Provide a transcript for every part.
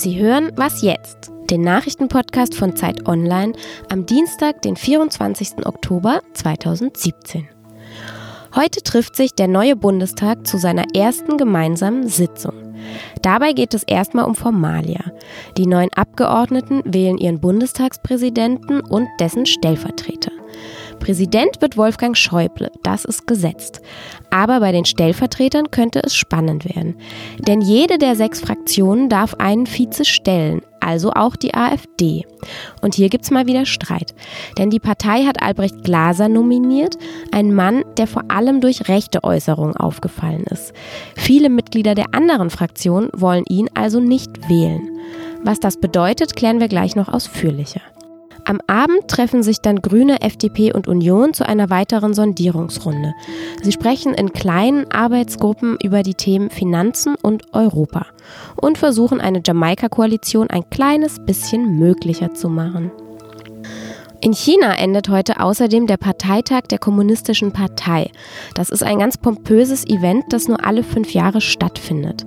Sie hören Was jetzt? Den Nachrichtenpodcast von Zeit Online am Dienstag, den 24. Oktober 2017. Heute trifft sich der neue Bundestag zu seiner ersten gemeinsamen Sitzung. Dabei geht es erstmal um Formalia. Die neuen Abgeordneten wählen ihren Bundestagspräsidenten und dessen Stellvertreter. Präsident wird Wolfgang Schäuble, das ist gesetzt. Aber bei den Stellvertretern könnte es spannend werden. Denn jede der sechs Fraktionen darf einen Vize stellen, also auch die AfD. Und hier gibt's mal wieder Streit. Denn die Partei hat Albrecht Glaser nominiert, ein Mann, der vor allem durch rechte Äußerungen aufgefallen ist. Viele Mitglieder der anderen Fraktionen wollen ihn also nicht wählen. Was das bedeutet, klären wir gleich noch ausführlicher. Am Abend treffen sich dann Grüne, FDP und Union zu einer weiteren Sondierungsrunde. Sie sprechen in kleinen Arbeitsgruppen über die Themen Finanzen und Europa und versuchen eine Jamaika-Koalition ein kleines bisschen möglicher zu machen. In China endet heute außerdem der Parteitag der Kommunistischen Partei. Das ist ein ganz pompöses Event, das nur alle fünf Jahre stattfindet.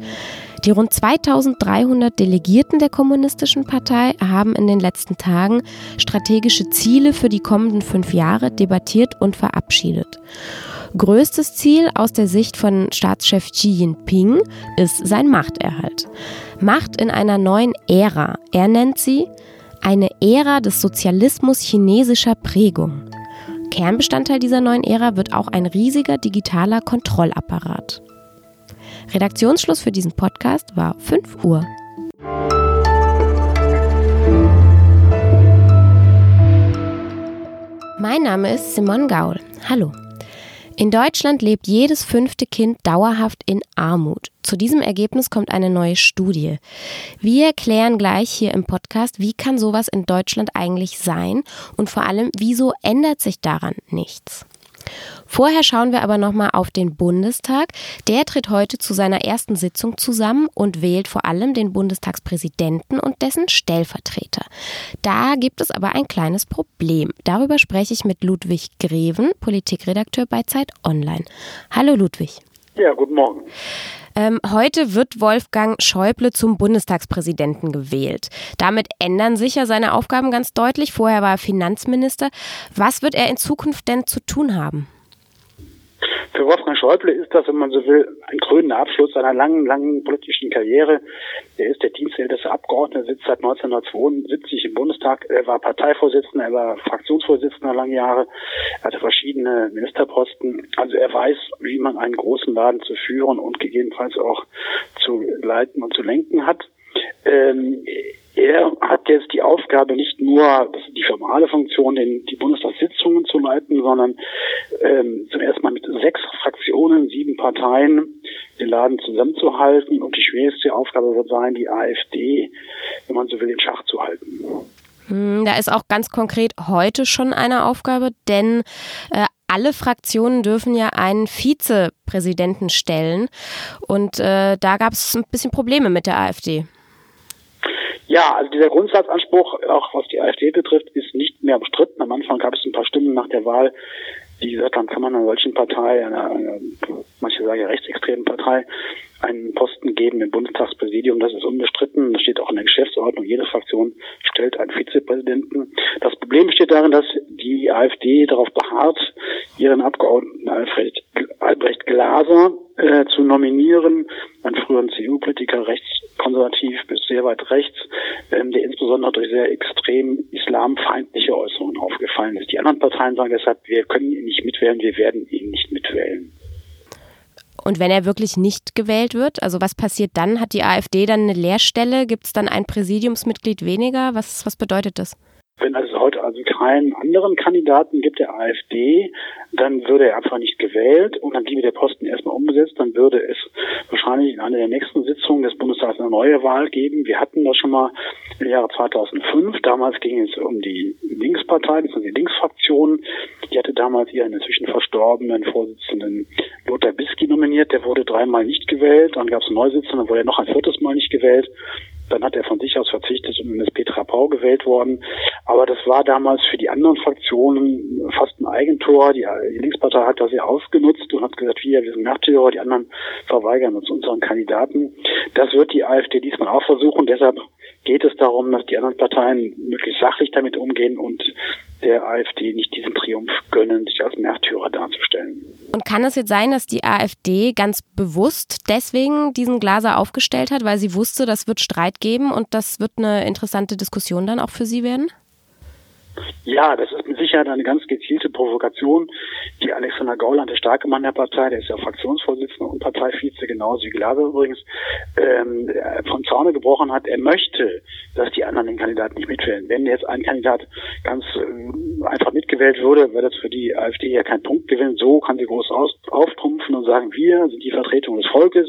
Die rund 2300 Delegierten der Kommunistischen Partei haben in den letzten Tagen strategische Ziele für die kommenden fünf Jahre debattiert und verabschiedet. Größtes Ziel aus der Sicht von Staatschef Xi Jinping ist sein Machterhalt. Macht in einer neuen Ära. Er nennt sie eine Ära des Sozialismus chinesischer Prägung. Kernbestandteil dieser neuen Ära wird auch ein riesiger digitaler Kontrollapparat. Redaktionsschluss für diesen Podcast war 5 Uhr. Mein Name ist Simon Gaul. Hallo. In Deutschland lebt jedes fünfte Kind dauerhaft in Armut. Zu diesem Ergebnis kommt eine neue Studie. Wir erklären gleich hier im Podcast, wie kann sowas in Deutschland eigentlich sein und vor allem, wieso ändert sich daran nichts. Vorher schauen wir aber nochmal auf den Bundestag. Der tritt heute zu seiner ersten Sitzung zusammen und wählt vor allem den Bundestagspräsidenten und dessen Stellvertreter. Da gibt es aber ein kleines Problem. Darüber spreche ich mit Ludwig Greven, Politikredakteur bei Zeit Online. Hallo Ludwig. Ja, guten Morgen. Ähm, heute wird Wolfgang Schäuble zum Bundestagspräsidenten gewählt. Damit ändern sich ja seine Aufgaben ganz deutlich. Vorher war er Finanzminister. Was wird er in Zukunft denn zu tun haben? Für Wolfgang Schäuble ist das, wenn man so will, ein krönender Abschluss seiner langen, langen politischen Karriere. Er ist der dienstälteste Abgeordnete, sitzt seit 1972 im Bundestag. Er war Parteivorsitzender, er war Fraktionsvorsitzender lange Jahre, hatte verschiedene Ministerposten. Also er weiß, wie man einen großen Laden zu führen und gegebenenfalls auch zu leiten und zu lenken hat. Ähm, er hat jetzt die Aufgabe, nicht nur die formale Funktion, den, die Bundestagssitzungen zu leiten, sondern ähm, zum ersten Mal mit sechs Fraktionen, sieben Parteien den Laden zusammenzuhalten. Und die schwierigste Aufgabe wird sein, die AfD, wenn man so will, in Schach zu halten. Hm, da ist auch ganz konkret heute schon eine Aufgabe, denn äh, alle Fraktionen dürfen ja einen Vizepräsidenten stellen. Und äh, da gab es ein bisschen Probleme mit der AfD. Ja, also dieser Grundsatzanspruch, auch was die AfD betrifft, ist nicht mehr bestritten. Am Anfang gab es ein paar Stimmen nach der Wahl, die gesagt haben, kann man einer solchen Partei, einer, einer manche sagen rechtsextremen Partei, einen Posten geben im Bundestagspräsidium. Das ist unbestritten. Das steht auch in der Geschäftsordnung. Jede Fraktion stellt einen Vizepräsidenten. Das Problem besteht darin, dass die AfD darauf beharrt, ihren Abgeordneten Alfred, Albrecht Glaser äh, zu nominieren, einen früheren CDU-Politiker, rechtskonservativ bis sehr weit rechts, ähm, der insbesondere durch sehr extrem islamfeindliche Äußerungen aufgefallen ist. Die anderen Parteien sagen deshalb, wir können ihn nicht mitwählen, wir werden ihn nicht mitwählen. Und wenn er wirklich nicht gewählt wird, also was passiert dann? Hat die AfD dann eine Leerstelle? Gibt es dann ein Präsidiumsmitglied weniger? Was, was bedeutet das? Wenn es heute also keinen anderen Kandidaten gibt der AfD, dann würde er einfach nicht gewählt und dann bliebe der Posten erstmal umgesetzt. Dann würde es wahrscheinlich in einer der nächsten Sitzungen des Bundestags eine neue Wahl geben. Wir hatten das schon mal im Jahre 2005. Damals ging es um die Linkspartei, sind die Linksfraktion. Die hatte damals ihren inzwischen verstorbenen Vorsitzenden Lothar Bisky nominiert. Der wurde dreimal nicht gewählt. Dann gab es einen Neusitzenden, dann wurde er noch ein viertes Mal nicht gewählt. Dann hat er von sich aus verzichtet und ist Petra Pau gewählt worden. Aber das war damals für die anderen Fraktionen fast ein Eigentor. Die, die Linkspartei hat das ja ausgenutzt und hat gesagt, wir, wir sind Märtyrer, die anderen verweigern uns unseren Kandidaten. Das wird die AfD diesmal auch versuchen. Deshalb geht es darum, dass die anderen Parteien möglichst sachlich damit umgehen und der AfD nicht diesen Triumph gönnen, sich als Märtyrer darzustellen. Und kann es jetzt sein, dass die AfD ganz bewusst deswegen diesen Glaser aufgestellt hat, weil sie wusste, das wird Streit geben und das wird eine interessante Diskussion dann auch für sie werden? Ja, das ist mit Sicherheit eine ganz gezielte Provokation, die Alexander Gauland, der starke Mann der Partei, der ist ja Fraktionsvorsitzender und Parteivize, genauso wie Glaser übrigens, ähm, von Zaune gebrochen hat. Er möchte, dass die anderen den Kandidaten nicht mitwählen. Wenn jetzt ein Kandidat ganz äh, einfach mitgewählt würde, wäre das für die AfD ja kein Punktgewinn. So kann sie groß aus, auftrumpfen und sagen, wir sind die Vertretung des Volkes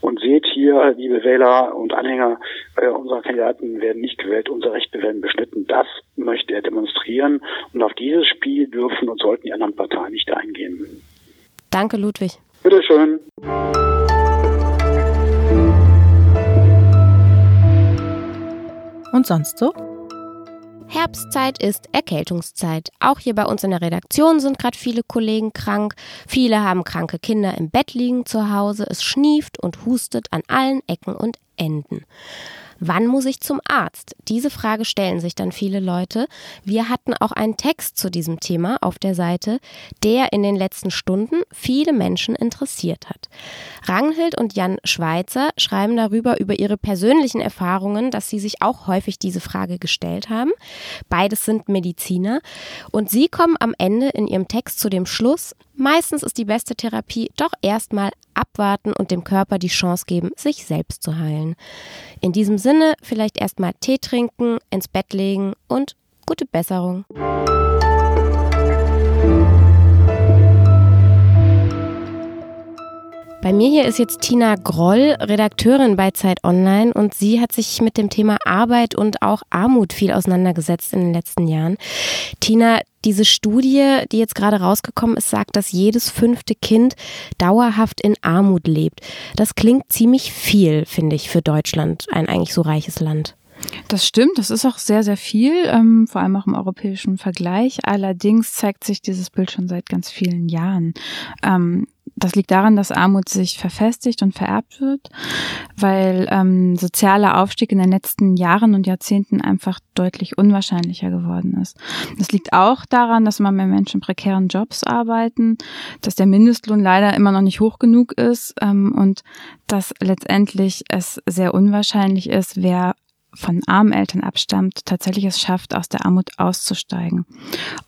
und seht hier, liebe Wähler und Anhänger äh, unserer Kandidaten werden nicht gewählt, unsere Rechte werden beschnitten. Das möchte er demonstrieren und auf dieses Spiel dürfen und sollten die anderen Parteien nicht eingehen. Danke, Ludwig. Bitteschön. Und sonst so? Herbstzeit ist Erkältungszeit. Auch hier bei uns in der Redaktion sind gerade viele Kollegen krank. Viele haben kranke Kinder im Bett liegen zu Hause. Es schnieft und hustet an allen Ecken und Enden. Wann muss ich zum Arzt? Diese Frage stellen sich dann viele Leute. Wir hatten auch einen Text zu diesem Thema auf der Seite, der in den letzten Stunden viele Menschen interessiert hat. Ranghild und Jan Schweizer schreiben darüber über ihre persönlichen Erfahrungen, dass sie sich auch häufig diese Frage gestellt haben. Beides sind Mediziner und sie kommen am Ende in ihrem Text zu dem Schluss, meistens ist die beste Therapie doch erstmal abwarten und dem Körper die Chance geben, sich selbst zu heilen. In diesem Sinne vielleicht erstmal Tee trinken, ins Bett legen und gute Besserung. Bei mir hier ist jetzt Tina Groll, Redakteurin bei Zeit Online und sie hat sich mit dem Thema Arbeit und auch Armut viel auseinandergesetzt in den letzten Jahren. Tina, diese Studie, die jetzt gerade rausgekommen ist, sagt, dass jedes fünfte Kind dauerhaft in Armut lebt. Das klingt ziemlich viel, finde ich, für Deutschland, ein eigentlich so reiches Land. Das stimmt, das ist auch sehr, sehr viel, ähm, vor allem auch im europäischen Vergleich. Allerdings zeigt sich dieses Bild schon seit ganz vielen Jahren. Ähm, das liegt daran, dass Armut sich verfestigt und vererbt wird, weil ähm, sozialer Aufstieg in den letzten Jahren und Jahrzehnten einfach deutlich unwahrscheinlicher geworden ist. Das liegt auch daran, dass immer mehr Menschen prekären Jobs arbeiten, dass der Mindestlohn leider immer noch nicht hoch genug ist ähm, und dass letztendlich es sehr unwahrscheinlich ist, wer von armen Eltern abstammt, tatsächlich es schafft, aus der Armut auszusteigen.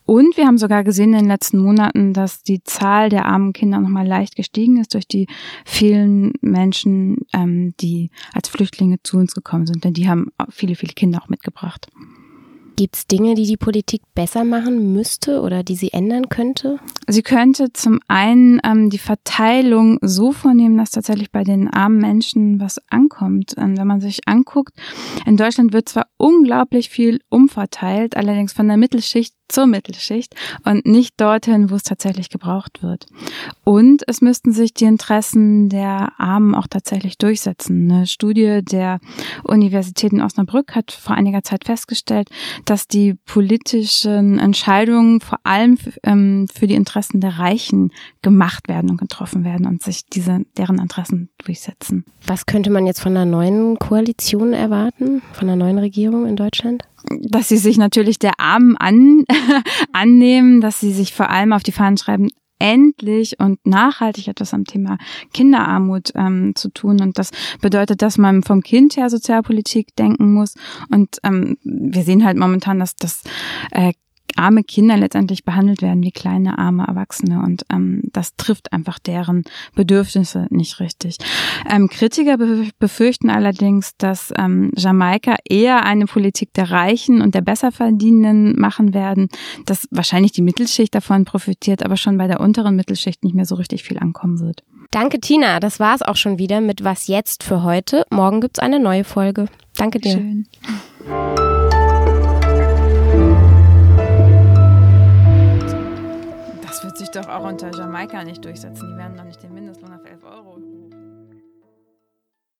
Und wir haben sogar gesehen in den letzten Monaten, dass die Zahl der armen Kinder nochmal leicht gestiegen ist durch die vielen Menschen, ähm, die als Flüchtlinge zu uns gekommen sind. Denn die haben viele, viele Kinder auch mitgebracht. Gibt es Dinge, die die Politik besser machen müsste oder die sie ändern könnte? Sie könnte zum einen ähm, die Verteilung so vornehmen, dass tatsächlich bei den armen Menschen was ankommt. Ähm, wenn man sich anguckt, in Deutschland wird zwar unglaublich viel umverteilt, allerdings von der Mittelschicht zur Mittelschicht und nicht dorthin, wo es tatsächlich gebraucht wird. Und es müssten sich die Interessen der Armen auch tatsächlich durchsetzen. Eine Studie der Universität in Osnabrück hat vor einiger Zeit festgestellt, dass die politischen Entscheidungen vor allem ähm, für die Interessen der Reichen gemacht werden und getroffen werden und sich diese deren Interessen durchsetzen. Was könnte man jetzt von einer neuen Koalition erwarten, von einer neuen Regierung in Deutschland? dass sie sich natürlich der Armen an, annehmen, dass sie sich vor allem auf die Fahnen schreiben, endlich und nachhaltig etwas am Thema Kinderarmut ähm, zu tun. Und das bedeutet, dass man vom Kind her Sozialpolitik denken muss. Und ähm, wir sehen halt momentan, dass das äh, arme Kinder letztendlich behandelt werden wie kleine arme Erwachsene und ähm, das trifft einfach deren Bedürfnisse nicht richtig. Ähm, Kritiker befürchten allerdings, dass ähm, Jamaika eher eine Politik der Reichen und der Besserverdienenden machen werden, dass wahrscheinlich die Mittelschicht davon profitiert, aber schon bei der unteren Mittelschicht nicht mehr so richtig viel ankommen wird. Danke, Tina. Das war es auch schon wieder mit Was jetzt für heute. Morgen gibt's eine neue Folge. Danke dir. Schön. wird sich doch auch unter Jamaika nicht durchsetzen. Die werden doch nicht den Mindestlohn auf 11 Euro